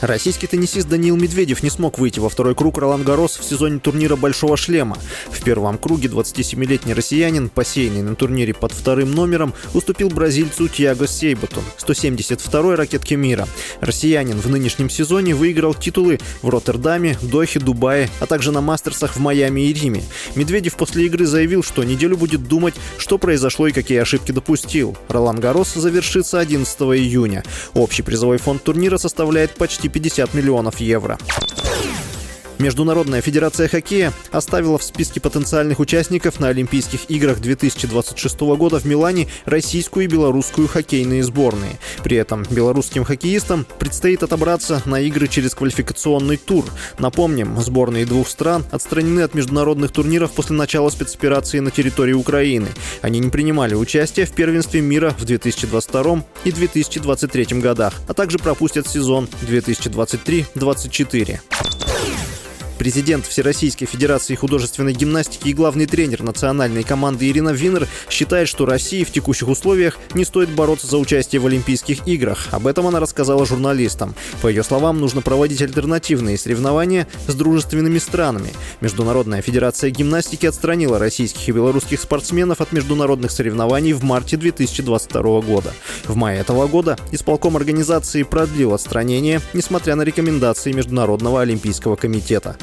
Российский теннисист Даниил Медведев не смог выйти во второй круг Ролан Гарос в сезоне турнира «Большого шлема». В первом круге 27-летний россиянин, посеянный на турнире под вторым номером, уступил бразильцу Тиаго Сейботу, 172-й ракетке мира. Россиянин в нынешнем сезоне выиграл титулы в Роттердаме, Дохе, Дубае, а также на мастерсах в Майами и Риме. Медведев после игры заявил, что неделю будет думать, что произошло и какие ошибки допустил. Ролан Гарос завершится 11 июня. Общий призовой фонд турнира составляет почти 50 миллионов евро. Международная федерация хоккея оставила в списке потенциальных участников на Олимпийских играх 2026 года в Милане российскую и белорусскую хоккейные сборные. При этом белорусским хоккеистам предстоит отобраться на игры через квалификационный тур. Напомним, сборные двух стран отстранены от международных турниров после начала спецоперации на территории Украины. Они не принимали участие в первенстве мира в 2022 и 2023 годах, а также пропустят сезон 2023-2024. Президент Всероссийской Федерации художественной гимнастики и главный тренер национальной команды Ирина Винер считает, что России в текущих условиях не стоит бороться за участие в Олимпийских играх. Об этом она рассказала журналистам. По ее словам, нужно проводить альтернативные соревнования с дружественными странами. Международная федерация гимнастики отстранила российских и белорусских спортсменов от международных соревнований в марте 2022 года. В мае этого года исполком организации продлил отстранение, несмотря на рекомендации Международного олимпийского комитета.